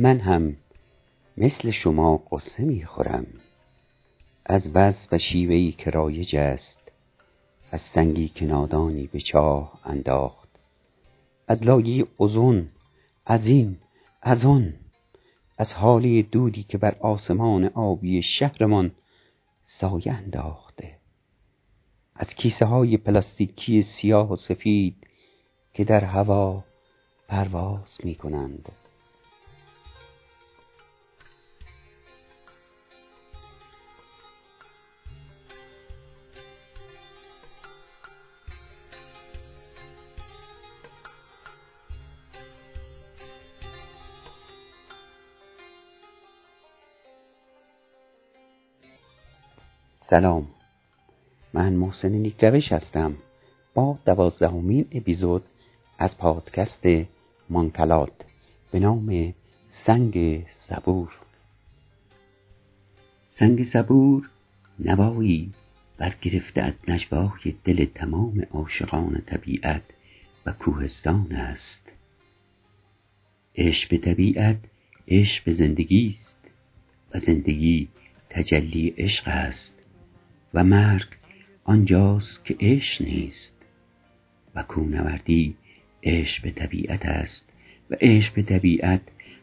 من هم مثل شما قصه می‌خورم. از بز و شیوهی که رایج است از سنگی که نادانی به چاه انداخت از لایه ازون از این از آن از حالی دودی که بر آسمان آبی شهرمان سایه انداخته از کیسه های پلاستیکی سیاه و سفید که در هوا پرواز می کنند سلام. من محسن نیکروش هستم با دوازدهمین اپیزود از پادکست مانکلات به نام سنگ صبور. سنگ صبور نوایی برگرفته از نجوای دل تمام عاشقان طبیعت و کوهستان است. عشق به طبیعت عشق به زندگی است و زندگی تجلی عشق است. و مرگ آنجاست که عشق نیست. و کونوردی عشق به طبیعت است و عشق به طبیعت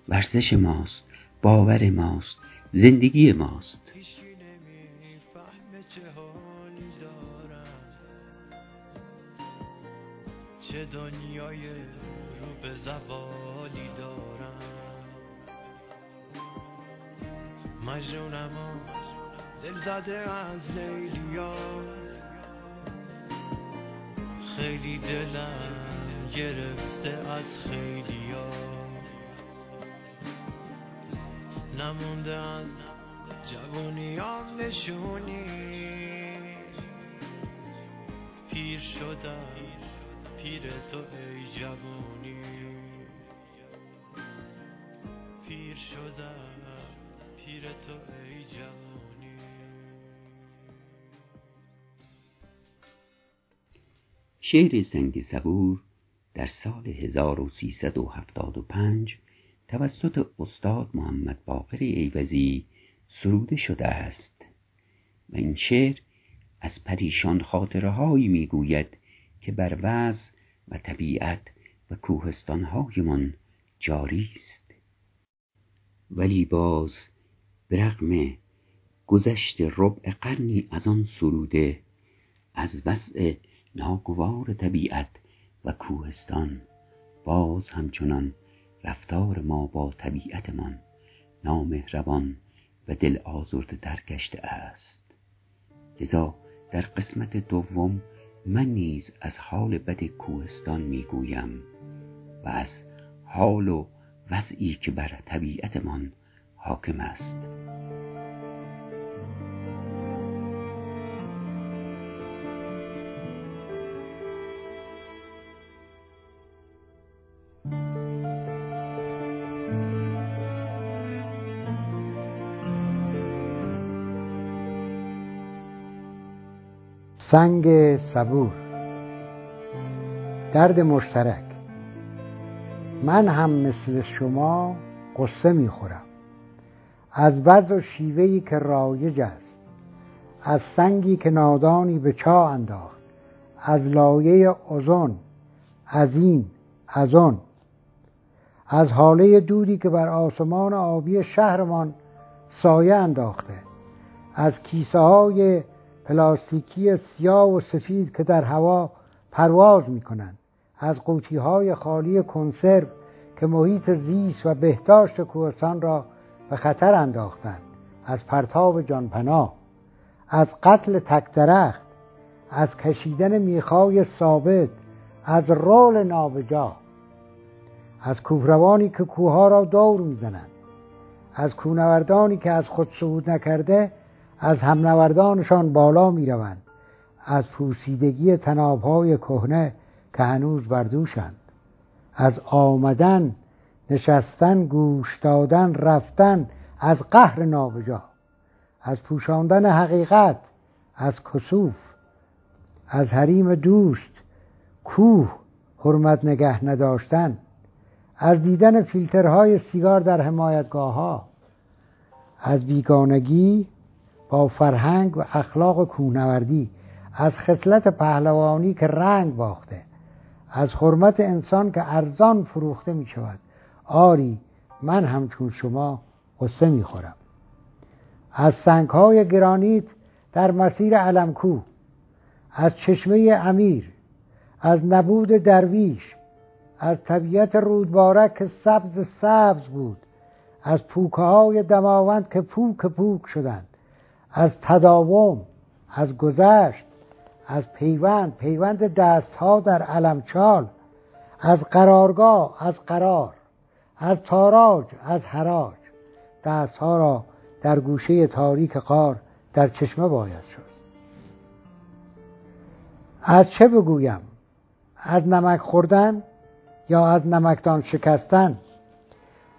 ورزش ماست باور ماست زندگی ماست. چه دنیای رو به زوالی دارم. مجنونم دل زده از لیلیا خیلی دلم گرفته از خیلیا نمونده از جوانیام نشونی. پیر شدم پیر تو ای جوانی. پیر شدم پیر تو ای جوانی. شعر سنگ صبور در سال 1375 توسط استاد محمد باقر ایوزی سروده شده است. و این شعر از پریشان خاطره هایی می‌گوید که بر وضع و طبیعت و کوهستانهایمان جاری است. ولی باز برغم گذشت ربع قرنی از آن سروده از وضع ناگوار طبیعت و کوهستان باز همچنان رفتار ما با طبیعتمان نامهربان و دل آزرده در گشته است. لذا در قسمت دوم من نیز از حال بد کوهستان می‌گویم و از حال و وضعی که بر طبیعتمان حاکم است. سنگ صبور. درد مشترک. من هم مثل شما قصه می‌خورم. از وضع و شیوهی که رایج است. از سنگی که نادانی به چا انداخت. از لایه اوزون از این از آن. از حاله دودی که بر آسمان آبی شهرمان سایه انداخته. از کیسه های پلاستیکی سیاه و سفید که در هوا پرواز می کنند از قوطی های خالی کنسرو که محیط زیست و بهداشت کوهستان را به خطر انداختند. از پرتاب جانپناه از قتل تک درخت از کشیدن میخای ثابت از رول نابجا از کوهروانی که کوهها را دور می‌زنند از کونوردانی که از خود صعود نکرده از همنوردانشان بالا می روند از پوسیدگی تنابهای کهنه که هنوز بردوشند از آمدن نشستن گوش دادن رفتن از قهر نابجا. از پوشاندن حقیقت از کسوف از حریم دوست کوه حرمت نگه نداشتن. از دیدن فیلترهای سیگار در حمایتگاه ها از بیگانگی با فرهنگ و اخلاق کوهنوردی از خصلت پهلوانی که رنگ باخته از حرمت انسان که ارزان فروخته می شود آری من همچون شما قصه می خورم از سنگ های گرانیت در مسیر علمکو از چشمه امیر از نبود درویش از طبیعت رودبارک که سبز سبز بود از پوکه های دماوند که پوک پوک شدند. از تداوم از گذشت از پیوند پیوند دست ها در علمچال از قرارگاه از قرار از تاراج از حراج. دست ها را در گوشه تاریک قار در چشمه باید شد. از چه بگویم؟ از نمک خوردن یا از نمکدان شکستن؟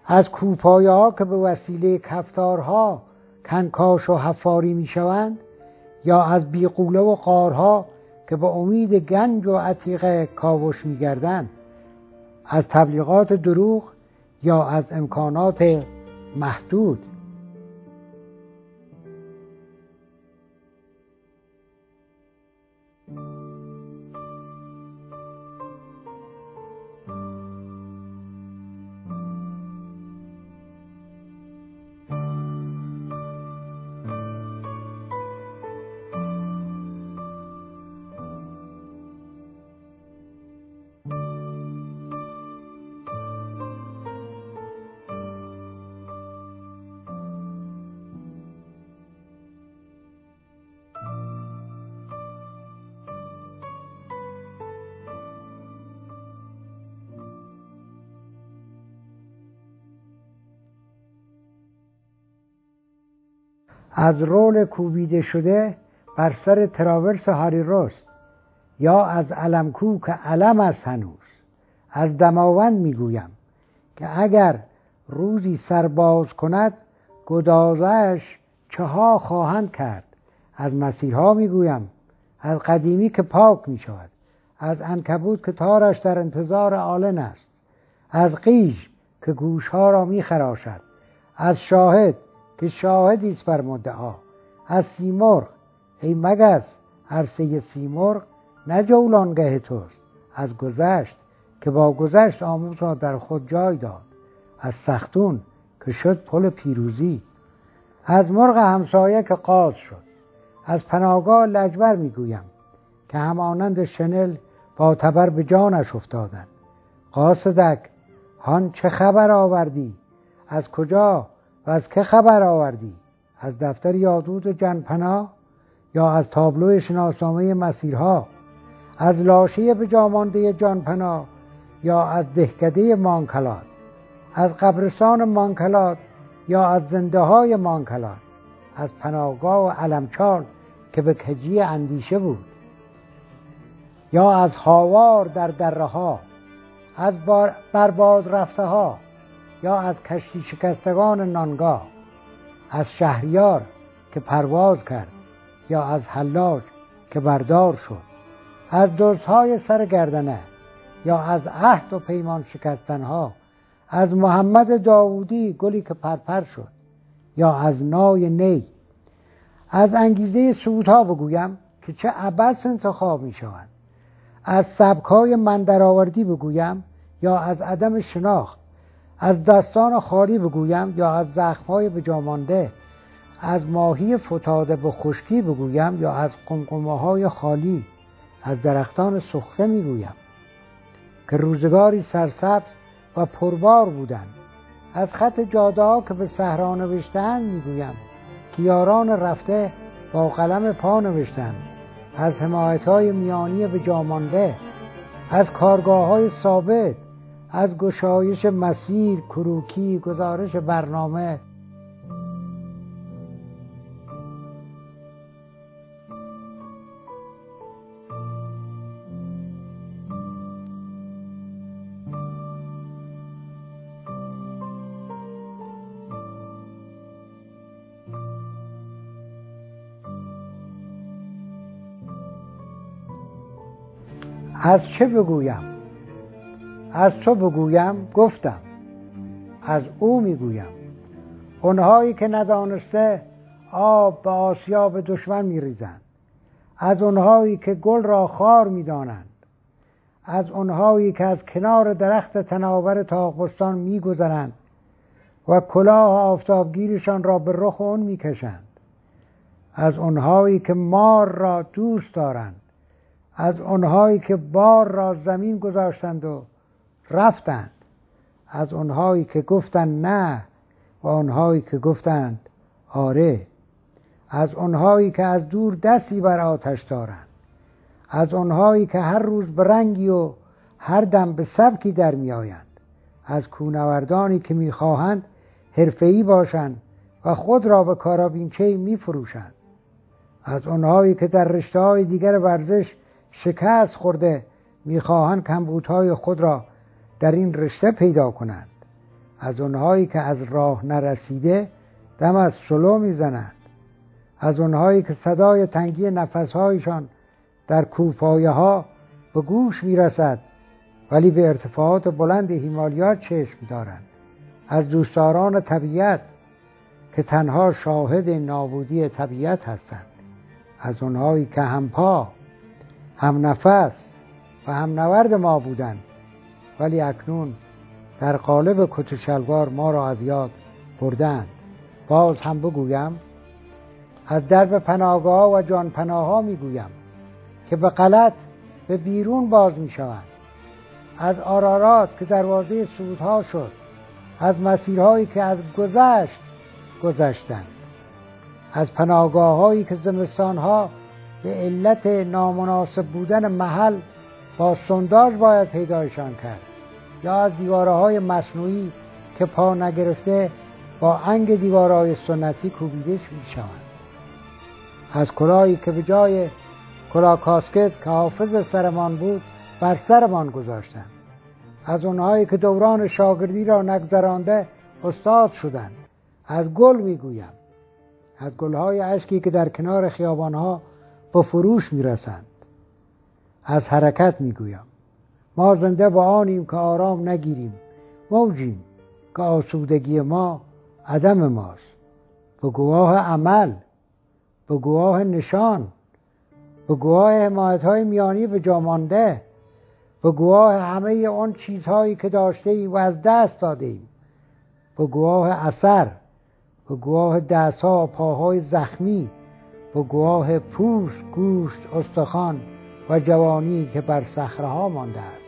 از کوپایه ها که به وسیله کفتارها کنکاش و حفاری می شوند یا از بیقوله و قارها که به امید گنج و عتیقه کاوش می گردن. از تبلیغات دروغ یا از امکانات محدود از رول کوبیده شده بر سر تراورس هاری رست یا از علمکو که علم است هنوز. از دماوند می‌گویم که اگر روزی سرباز کند گدازش چه ها خواهند کرد. از مسیرها می‌گویم از قدیمی که پاک می شود از انکبوت که تارش در انتظار آلن است از قیش که گوشها را می خراشد از شاهد که شاهدی است بر مدعا. از سیمرغ ای مگس عرصه سیمرغ نه جولانگه توست. از گذشت که با گذشت آموز را در خود جای داد. از سختون که شد پل پیروزی. از مرغ همسایه که قاز شد. از پناهگاه لجبر می‌گویم که همانند شنل با تبر به جانش افتادن. قاصدک هان چه خبر آوردی؟ از کجا و از که خبر آوردی؟ از دفتر یادود جنپنا یا از تابلو شناسنامه مسیرها؟ از لاشه به جامانده جانپنا یا از دهکده مانکلات؟ از قبرستان مانکلات یا از زنده های مانکلات؟ از پناهگاه و علمچال که به کجی اندیشه بود؟ یا از هاوار در دره ها از برباد رفته ها یا از کشتی شکستگان نانگاه از شهریار که پرواز کرد یا از حلاج که بردار شد از دوستهای سر گردنه یا از عهد و پیمان شکستنها از محمد داوودی گلی که پرپر شد یا از نای نی. از انگیزه سودها بگویم که چه عبس انتخاب می شوند از سبکای من درآوردی بگویم یا از عدم شناخت از دستان خالی بگویم یا از زخمهای به جامانده از ماهی فتاده به خشکی بگویم یا از قمقمه های خالی از درختان سخته می‌گویم. که روزگاری سرسبز و پربار بودند. از خط جاده ها که به صحرا نوشتهاند می‌گویم که یاران رفته با قلم پا نوشتند از حمایت های میانی به جامانده از کارگاه های ثابت از گشایش مسیر کروکی گزارش برنامه. از چه بگویم؟ از تو بگویم گفتم. از او می‌گویم. اونهایی که ندانسته آب به آسیاب دشمن میریزند. از اونهایی که گل را خار می‌دانند. از اونهایی که از کنار درخت تناور تاقبستان میگذرند و کلاه آفتابگیرشان را به رخ اون می‌کشند. از اونهایی که مار را دوست دارند. از اونهایی که بار را زمین گذاشتند و رفتند. از اونهایی که گفتند نه و اونهایی که گفتند آره. از اونهایی که از دور دستی بر آتش دارند. از اونهایی که هر روز به رنگی و هر دم به سبکی در میآیند از کونوردانی که می‌خواهند حرفه‌ای باشند و خود را به کارابینچه میفروشند از اونهایی که در رشته های دیگر ورزش شکست خورده می‌خواهند کمبودهای خود را در این رشته پیدا کنند. از اونهایی که از راه نرسیده دم از سلو می‌زنند. از اونهایی که صدای تنگی نفسهایشان در کوپایه ها به گوش می‌رسد ولی به ارتفاعات بلند هیمالیا چشم دارند. از دوستداران طبیعت که تنها شاهد نابودی طبیعت هستند. از اونهایی که هم پا هم نفس و هم نورد ما بودند. ولی اکنون در قالب کت شلوار ما را از یاد بردند. باز هم بگویم از درب پناهگاه و جان پناه می‌گویم که به غلط به بیرون باز می شوند از آرارات که دروازه سودها شد از مسیرهایی که از گذشت گذشتند. از پناهگاه هایی که زمستان ها به علت نامناسب بودن محل با سنداج باید پیدایشان کرد. یا از دیواره های مصنوعی که پا نگرفته با انگ دیوارهای سنتی کوبیده می شوند از کلاهی که به جای کلاه کاسکت که حافظ سرمان بود بر سرمان گذاشتند. از اونهایی که دوران شاگردی را نگذرانده استاد شدند. از گل می‌گویم. از گلهای اشکی که در کنار خیابانها به فروش می‌رسند. از حرکت می‌گویم. ما زنده با آنیم که آرام نگیریم. موجیم که آسودگی ما عدم ماست. به گواه عمل به گواه نشان به گواه حمایت های میانی به جامانده به گواه همه آن چیزهایی که داشته ایم و از دست داده ایم. به گواه اثر به گواه دستها و پاهای زخمی به گواه پوست گوشت استخوان و جوانی که بر صخره مانده است.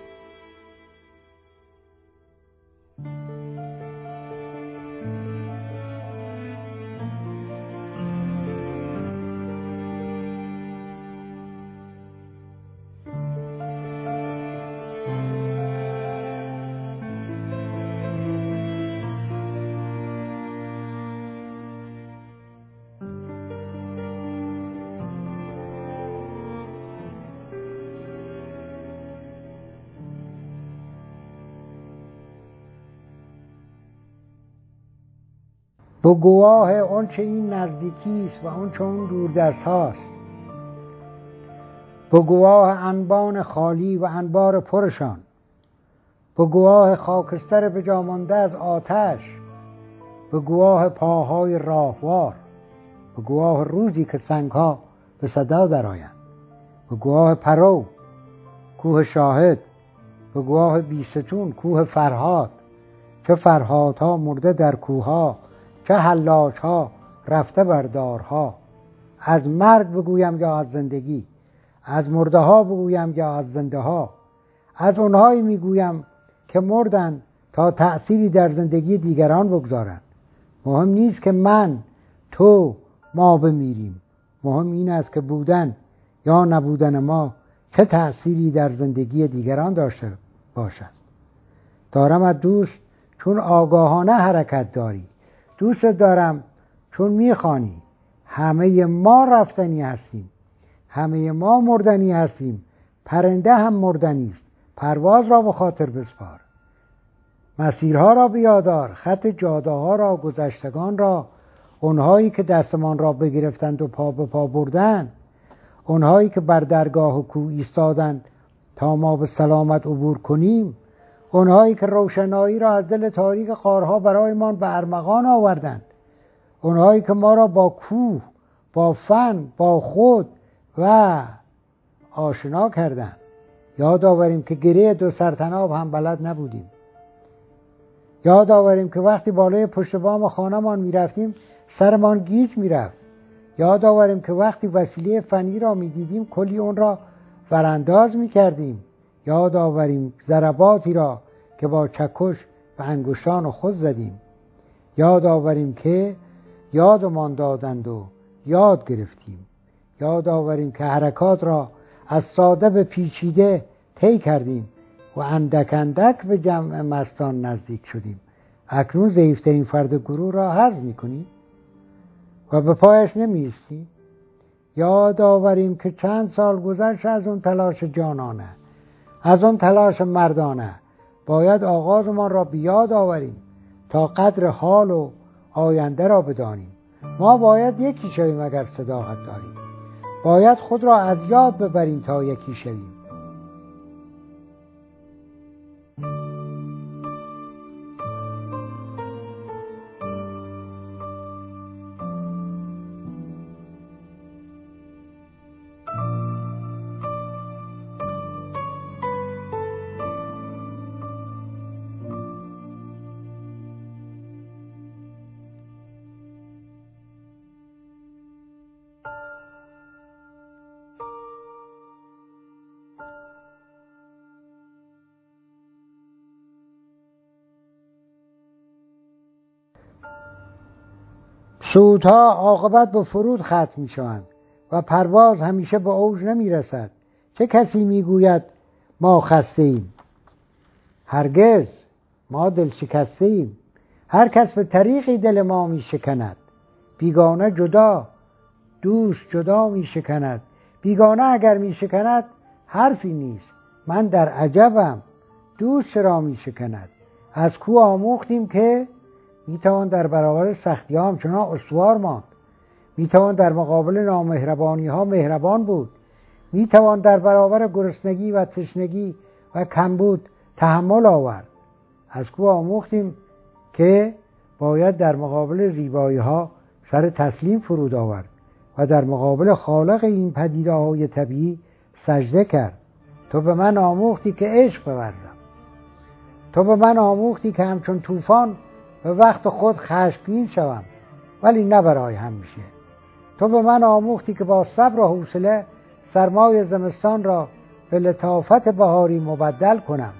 به گواه آنچه این نزدیکی است و آنچه اون دوردست هاست. به گواه انبان خالی و انبار پرشان. به گواه خاکستر به جامانده از آتش. به گواه پاهای راهوار. به گواه روزی که سنگها به صدا درآیند. به گواه پرو کوه شاهد. به گواه بیستون کوه فرهاد. چه فرهادها مرده در کوه چه حلاج ها رفته بر دارها. از مرگ بگویم یا از زندگی از مرده ها بگویم یا از زنده ها از اونهایی می‌گویم که مردن تا تأثیری در زندگی دیگران بگذارند مهم نیست که من تو ما بمیریم. مهم این است که بودن یا نبودن ما چه تأثیری در زندگی دیگران داشته باشد. دارم از دوست چون آگاهانه حرکت داری. دوست دارم چون می‌خوانی. همه ما رفتنی هستیم. همه ما مردنی هستیم. پرنده هم مردنی است. پرواز را به خاطر بسپار. مسیرها را بیادار خط جاده ها را گذشتگان را اونهایی که دستمان را بگرفتند و پا به پا بردند اونهایی که بر درگاه کو ایستادند تا ما به سلامت عبور کنیم اونهایی که روشنایی را از دل تاریک قارها برایمان به ارمغان آوردند. اونهایی که ما را با کوه با فن با خود و آشنا کردند. یاد آوریم که گره دو سرتناب هم بلد نبودیم. یاد آوریم که وقتی بالای پشت بام خانهمان می‌رفتیم سرمان گیج می‌رفت. یاد آوریم که وقتی وسیله فنی را می‌دیدیم کلی اون را ورانداز می‌کردیم. یاد آوریم ضرباتی را که با چکش و انگشتان خود زدیم. یاد آوریم که یادمان دادند و یاد گرفتیم. یاد آوریم که حرکات را از ساده به پیچیده طی کردیم و اندک اندک به جمع مستان نزدیک شدیم. اکنون ضعیفترین فرد گروه را حذف می‌کنیم و به پایش نمیستیم یاد آوریم که چند سال گذشت از اون تلاش جانانه. از اون تلاش مردانه. باید آغازمان را بیاد آوریم تا قدر حال و آینده را بدانیم. ما باید یکی شویم اگر صداقت داریم. باید خود را از یاد ببریم تا یکی شویم. سودها عاقبت به فرود ختم می شوند و پرواز همیشه به اوج نمی رسد چه کسی می گوید ما خسته ایم؟ هرگز ما دل شکسته ایم. هر کس به طریقی دل ما می شکند بیگانه جدا دوست جدا می شکند بیگانه اگر می شکند حرفی نیست. من در عجبم دوست چرا می شکند از کو آموختیم که می‌توان در برابر سختی ها همچنان استوار ماند. می‌توان در مقابل نامهربانی ها مهربان بود. می‌توان در برابر گرسنگی و تشنگی و کمبود تحمل آورد. از کو آموختیم که باید در مقابل زیبایی ها سر تسلیم فرود آورد و در مقابل خالق این پدیده های طبیعی سجده کرد. تو به من آموختی که عشق بورزم تو به من آموختی که همچون طوفان به وقت خود خشمگین شوم ولی نه برای همیشه تو به من آموختی که با صبر و حوصله سرمای زمستان را به لطافت بهاری مبدل کنم.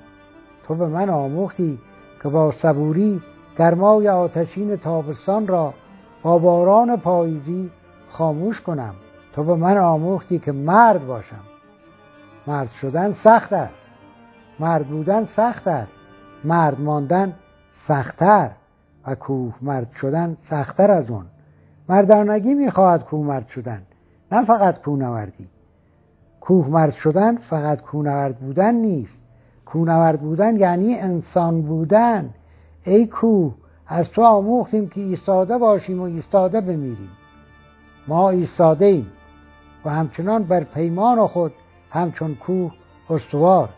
تو به من آموختی که با صبوری گرمای آتشین تابستان را با باران پاییزی خاموش کنم. تو به من آموختی که مرد باشم. مرد شدن سخت است. مرد بودن سخت است. مرد ماندن سختتر. و کوه مرد شدن سختتر از اون. مردانگی می‌خواهد کوه مرد شدن نه فقط کوهنوردی کوه مرد شدن فقط کوهنورد بودن نیست. کوهنورد بودن یعنی انسان بودن. ای کوه از تو آموختیم که ایستاده باشیم و ایستاده بمیریم. ما ایستاده ایم و همچنان بر پیمان خود همچون کوه استوار.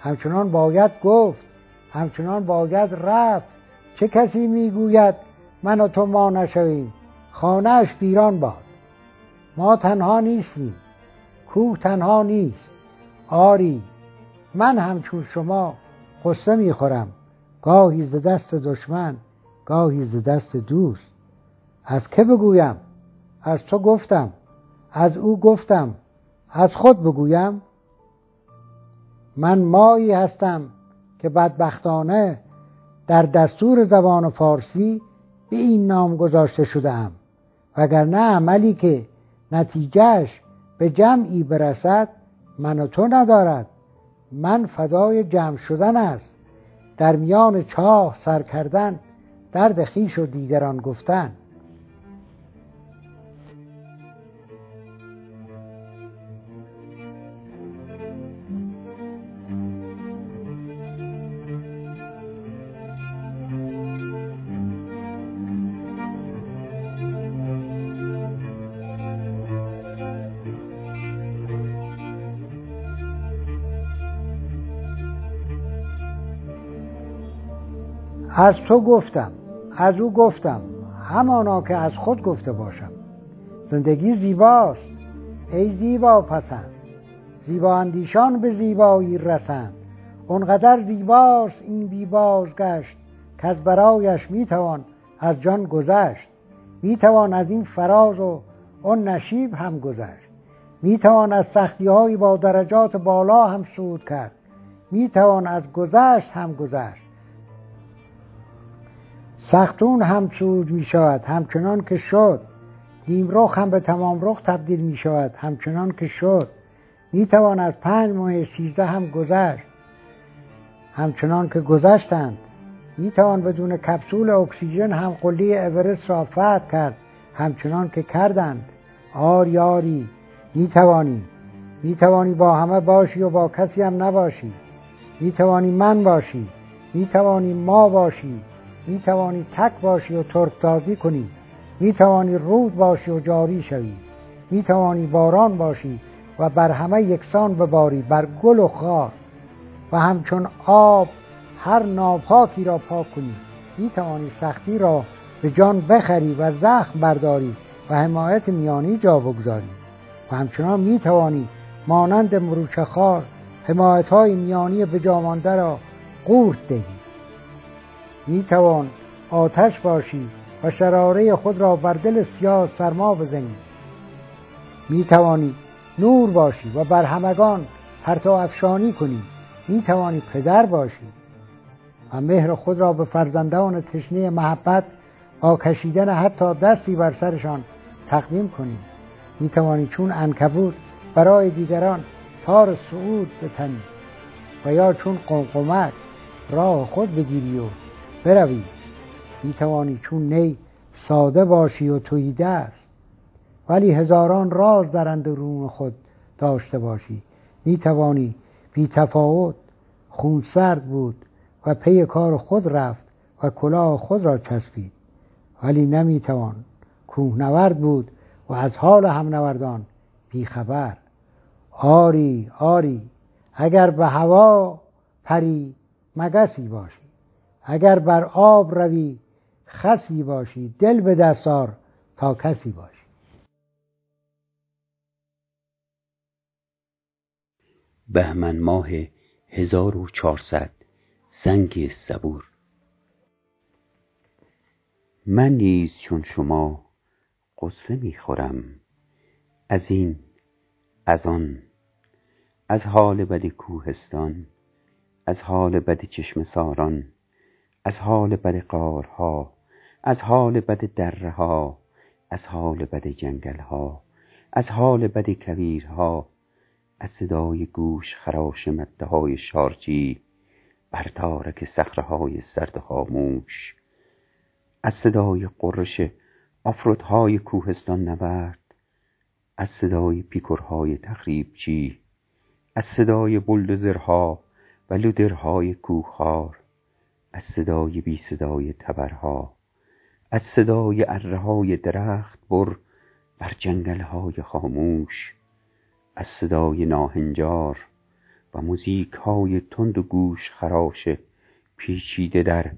همچنان باید گفت همچنان باید رفت. چه کسی می‌گوید من و تو ما نشویم؟ خانهاش ویران باد. ما تنها نیستیم کوه تنها نیست. آری من همچون شما قصه می‌خورم. گاهی ز دست دشمن گاهی ز دست دوست. از که بگویم؟ از تو گفتم. از او گفتم. از خود بگویم. من مایی هستم که بدبختانه در دستور زبان فارسی به این نام گذاشته شده ام وگرنه عملی که نتیجهش به جمعی برسد من و تو ندارد. من فدای جمع شدن است. در میان چاه سر کردن درد خیش و دیگران گفتن. از تو گفتم از او گفتم همانا که از خود گفته باشم. زندگی زیباست ای زیبا پسند. زیبا اندیشان به زیبایی رسند. اونقدر زیباست این بی بازگشت که از برایش می‌توان از جان گذشت. می‌توان از این فراز و اون نشیب هم گذشت. می‌توان از سختی های با درجات بالا هم سود کرد. می‌توان از گذشت هم گذشت. سختون هم سود می شود همچنان که شد. نیم رخ هم به تمام رخ تبدیل می شود همچنان که شد. می توان از پنج ماه سیزده هم گذشت. همچنان که گذشتند می توان بدون کپسول اکسیژن هم قلی اورست را فتح کرد. همچنان که کردند. آری آری می توانی می توانی با همه باشی و با کسی هم نباشی. می توانی من باشی. می توانی ما باشی. می توانی تک باشی و ترکتازی کنی. می توانی رود باشی و جاری شوی. می توانی باران باشی و بر همه یکسان بباری بر گل و خار. و همچون آب هر ناپاکی را پاک کنی. می توانی سختی را به جان بخری و زخم برداری و حمایت میانی جا بگذاری. و همچنان می توانی مانند مروچه خار حمایت های میانی به را قورت دهی. می توان آتش باشی و شراره خود را بر دل سیاه سرما بزنی. می توانی نور باشی و بر همگان پرتو افشانی کنی. می توانی پدر باشی و مهر خود را به فرزندان تشنه محبت با کشیدن حتی دستی بر سرشان تقدیم کنی. می توانی چون انکبود برای دیگران تار سعود بتنی و یا چون قمقمت راه خود بگیری و بروی. می توانی چون نی ساده باشی و تویده است ولی هزاران راز در اندرون خود داشته باشی. می توانی بی تفاوت خون سرد بود و پی کار خود رفت و کلاه خود را چسبید. ولی نمی توان کوهنورد بود و از حال هم نوردان بیخبر آری آری اگر به هوا پری مگسی باشی. اگر بر آب روی خسی باشی دل به دستار تا کسی باشی. بهمن ماه 1400 سنگ صبور. من نیز چون شما قصه می‌خورم از این از آن. از حال بد کوهستان از حال بد چشم ساران. از حال بد قارها از حال بد دره ها از حال بد جنگل ها از حال بد کویرها از صدای گوش خراش مده های شارجی بر تارک صخره های سرد خاموش از صدای قرش آفرودهای کوهستان نورد از صدای پیکرهای تخریبچی از صدای بلدوزرها و لودرهای کوخار از صدای بی صدای تبرها از صدای اره درخت بر بر جنگل های خاموش از صدای ناهنجار و موزیک های تند و گوش خراش پیچیده در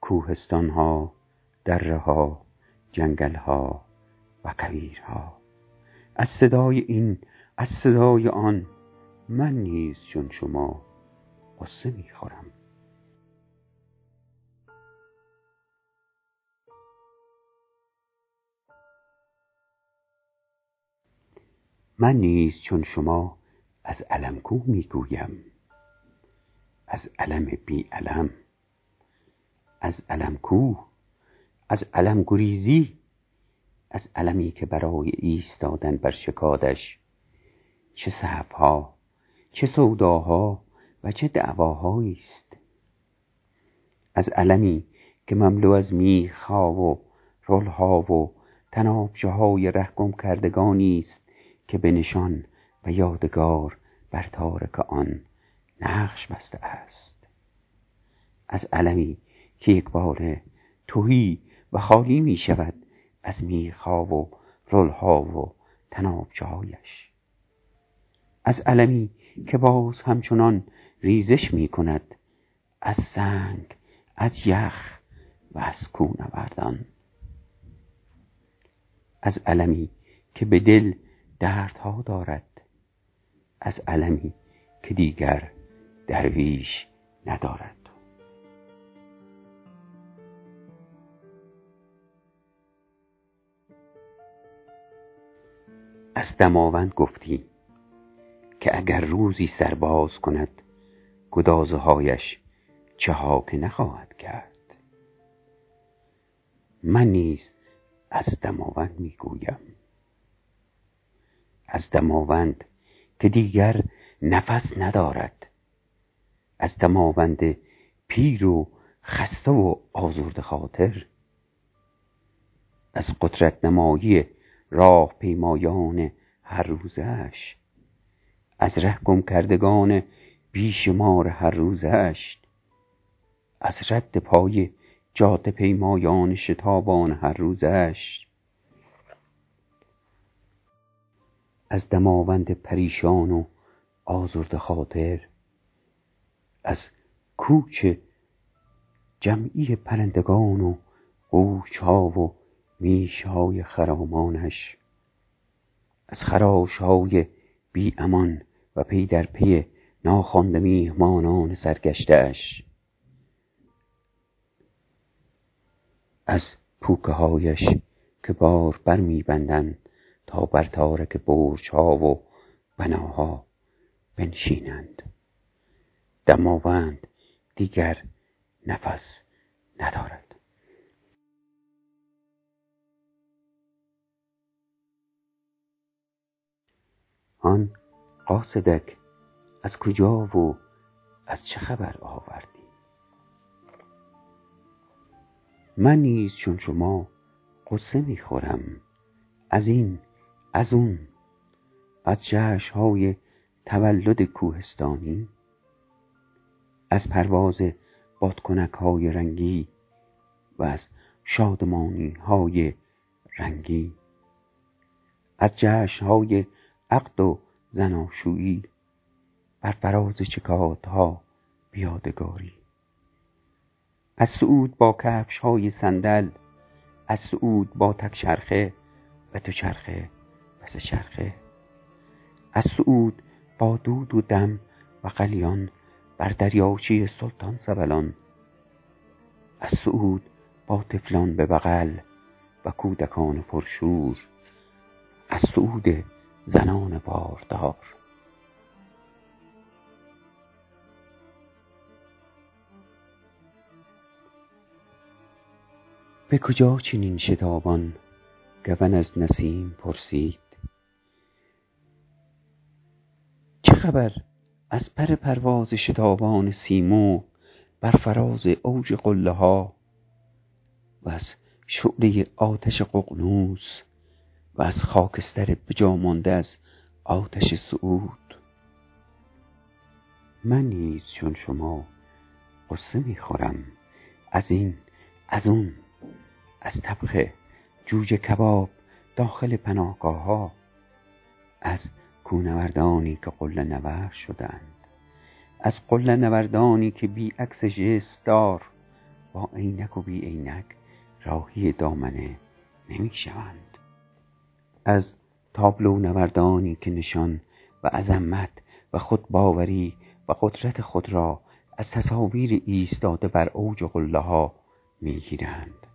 کوهستان ها دره ها جنگل ها و کویرها. از صدای این از صدای آن من نیز چون شما قصه می‌خورم. من نیز چون شما از علم کو می‌گویم. از علم بی علم از علم کو از علم گریزی از علمی که برای ایستادن بر شکادش چه صحفها چه سوداها و چه دعواهایی است. از علمی که مملو از میخها و رلها و تنابچه های رهگم کردگانی است. که به نشان و یادگار بر تارک آن نقش بسته است. از علمی که یک بار توهی و خالی می شود از میخها و رلها و تنابچه از علمی که باز همچنان ریزش می کند از سنگ از یخ و از کونوردان از علمی که به دل دردها دارد. از علمی که دیگر درویش ندارد. از دماوند گفتی که اگر روزی سرباز کند گدازه هایش که نخواهد کرد. من نیز از دماوند می‌گویم. از دماوند که دیگر نفس ندارد. از دماوند پیر و خسته و آزرد خاطر. از قدرت نمایی راه پیمایان هر روزش. از ره گم کردگان بیشمار هر روزش. از رد پای جاده پیمایان شتابان هر روزش. از دماوند پریشان و آزرد خاطر از کوچ جمعی پرندگان و قوچ ها و میش های خرامانش از خراش های بی امان و پی در پی ناخوانده میهمانان سرگشتهاش از پوکه هایش که بار بر میبندند تا بر تارک برج ها و بناها بنشینند. دماوند دیگر نفس ندارد. آن قاصدک از کجا و از چه خبر آوردی؟ من نیز چون شما قصه می‌خورم. از این از اون از جشن های تولد کوهستانی از پرواز بادکنک های رنگی و از شادمانی های رنگی از جشن های عقد و زناشویی بر فراز چکات ها بیادگاری از سعود با کفش های صندل از سعود با تک شرخه و تو چرخه. پس چرخه از سعود با دود و دم و قلیان بر دریاچه سلطان سبلان. از سعود با تفلان به بغل و کودکان پرشور. از سعود زنان باردار. به کجا چنین شتابان؟ گون از نسیم پرسید. خبر؟ از پر پرواز شتابان سیمو بر فراز اوج قله ها و از شعله آتش ققنوس و از خاکستر بجامانده از آتش سعود من نیز چون شما قصه می‌خورم از این از اون از طبخ جوجه کباب داخل پناهگاه ها از کونوردانی که قله نور شدند. از قله نوردانی که بی عکس دار با عینک و بی عینک راهی دامنه نمی شوند. از تابلو نوردانی که نشان و عظمت و خودباوری و قدرت خود را از تصاویر ایستاده بر اوج قله ها می‌گیرند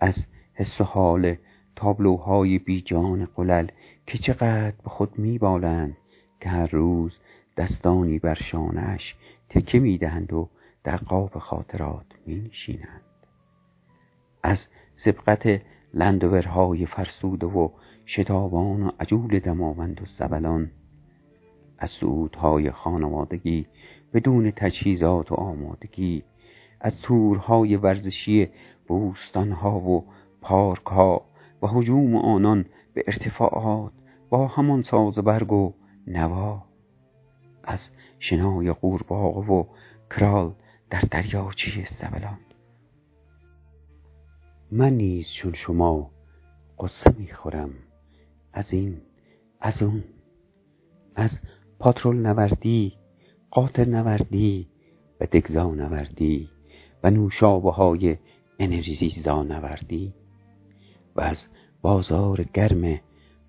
از حس و حال تابلوهای بیجان قلل که چقدر به خود میبالند که هر روز دستانی بر شانش تکه می‌دهند و در قاب خاطرات مینشینند. از سبقت لندورهای فرسوده و شتابان و عجول دماوند و سبلان از سعودهای خانوادگی بدون تجهیزات و آمادگی از تورهای ورزشی بوستانها و پارکها و حجوم آنان به ارتفاعات با همان ساز برگ و نوا. از شنای قورباغه و کرال در دریاچه سبلان. من نیز چون شما قصه می‌خورم. از این از اون. از پاترول نوردی قاطر نوردی و دگزا نوردی و نوشابه های انرژی زانوردی و از بازار گرم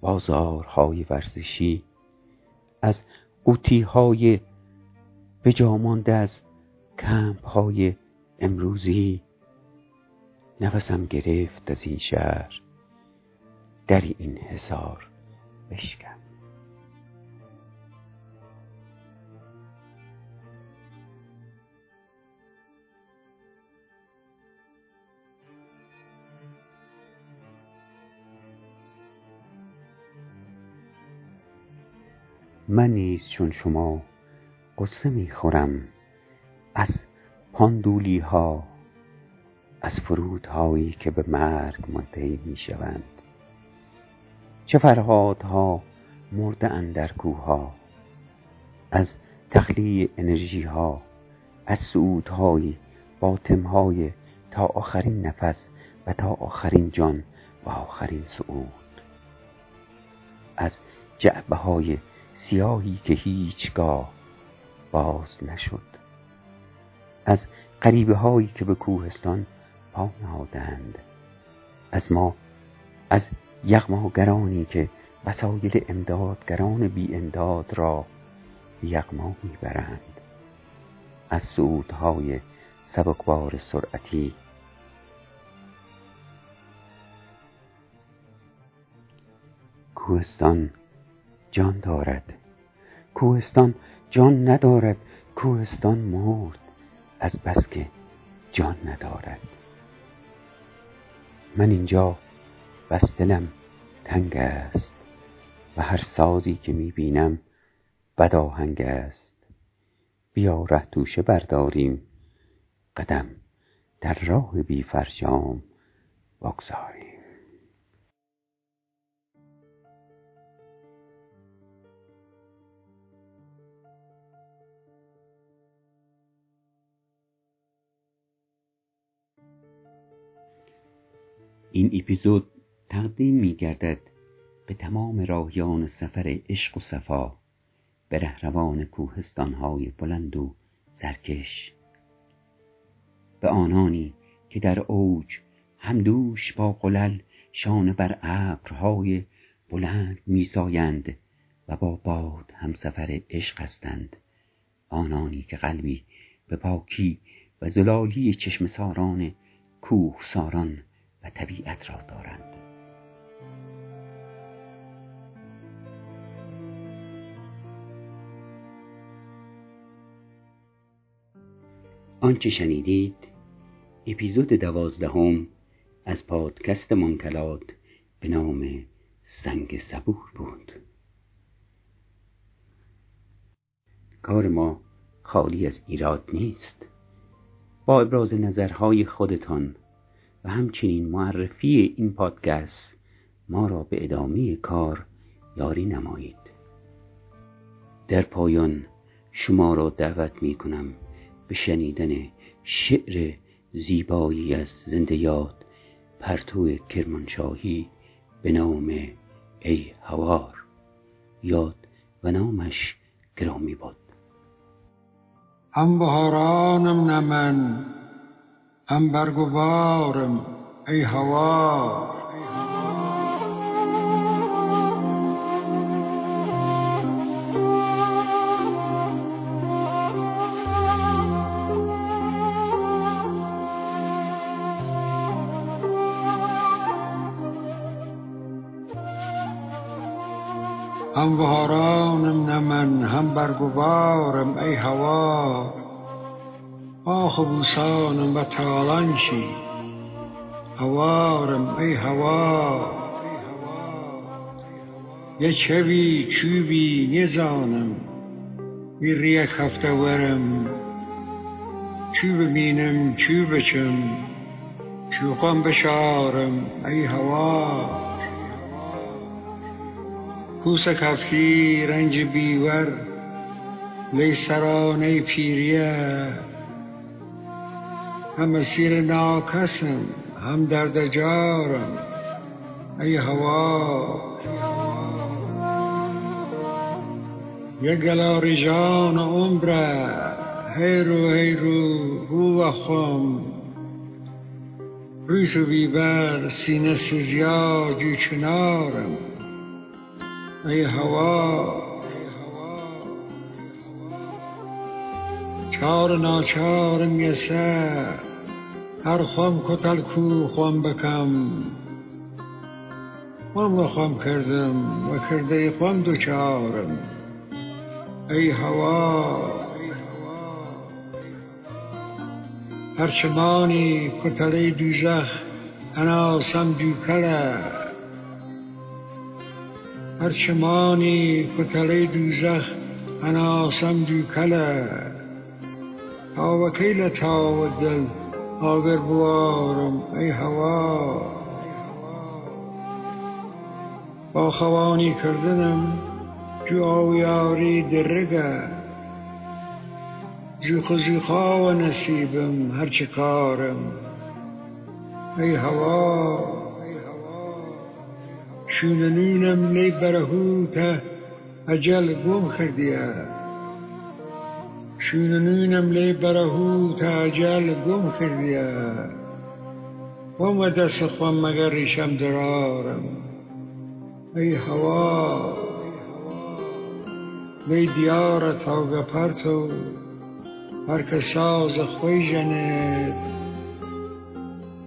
بازارهای ورزشی. از قوطیهای بجامانده از کمپ های امروزی. نفسم گرفت از این شهر. در این حصار بشکم من نیز چون شما قصه می‌خورم از پاندولی ها از فرودهایی که به مرگ منتهی می‌شوند چه فرهادها مرده اندر کوها از تخلیه انرژی ها از سعودهای باطمهای تا آخرین نفس و تا آخرین جان و آخرین سعود از جعبه های سیاهی که هیچگاه باز نشد. از قریبه هایی که به کوهستان پا نهادند. از ما از یغماگرانی که وسایل امدادگران بی امداد را یغما می‌برند. از سعودهای سبکبار سرعتی. کوهستان جان دارد. کوهستان جان ندارد کوهستان مرد. از بس که جان ندارد. من اینجا بس دلم تنگ است و هر سازی که می‌بینم بد آهنگ است. بیا ره توشه برداریم قدم در راه بی فرجام بگذاریم. این اپیزود تقدیم می گردد به تمام راهیان سفر عشق و صفا به رهروان کوهستانهای بلند و سرکش. به آنانی که در اوج همدوش با قلل شانه بر ابرهای بلند میسایند و با باد همسفر عشق هستند آنانی که قلبی به پاکی و زلالی چشم ساران کوه ساران و طبیعت را دارند. آنچه شنیدید اپیزود دوازدهم از پادکست منکلات به نام سنگ صبور بود. کار ما خالی از ایراد نیست. با ابراز نظرهای خودتان و همچنین معرفی این پادکست ما را به ادامه کار یاری نمایید. در پایان شما را دعوت می کنم به شنیدن شعر زیبایی از زنده یاد پرتو کرمانشاهی به نام ای هوار. یاد و نامش گرامی بود هم بهارانم نمن هم برگوارم ای هوا. هم بهارانم نمن هم برگوارم ای هوا. آخ بوسانم و تالانشی هوارم ای هوا یه چوی چوبی نزانم. ریک هفته ورم چو ببینم چو بچم شوقم بشارم ای هوا کوس کفتی رنج بیور لی سرانه پیریه. هم اسیر ناکسم هم درد جارم ای هوا. یه گلاری جان عمره هی رو هی رو هو خم. ریش و بیبر سینه سزیاجی کنارم. ای هوا. چار ناچارم یسه هر خام کتل کو خام بکم. خام و خام کردم و کرده خام دوچارم. ای هوا هرچمانی کتله دوزخ اناسم دوکله. هرچمانی کتله دوزخ اناسم دوکله. تا وکیل تا و دل آگر بوارم ای هوا؟ با خوانی کردنم جو آویاری درگه زیخ و زیخا و نصیبم هرچه کارم. ای هوا؟ شوننونم لی برهوت اجل گم خردیه شوننونم لی برهوت اجل گم خردیه و دست خوام مگر ریشم درارم. ای هوا وی دیار تا گپرتو هر که ساز خوی جنت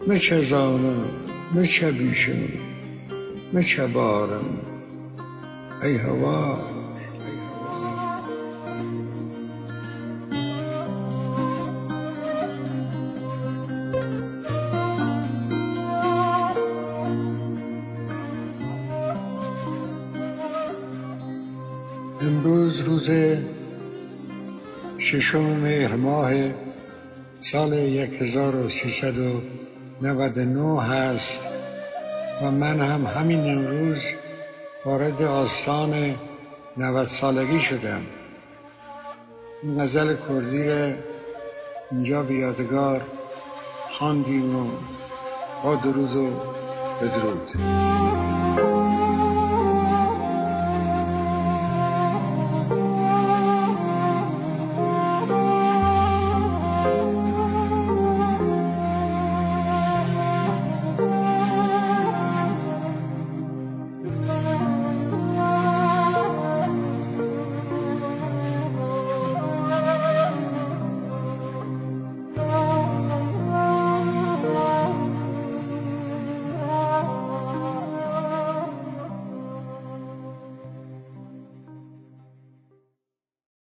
نه چه زانم نه چه بیشم نه چه بارم. ای هوا. روز ششم مهر ماه سال 1399 هست و من هم همین امروز وارد آستان 90 سالگی شدم. این غزل کردی رو اینجا به یادگار خواندیم و با درود و بدرود.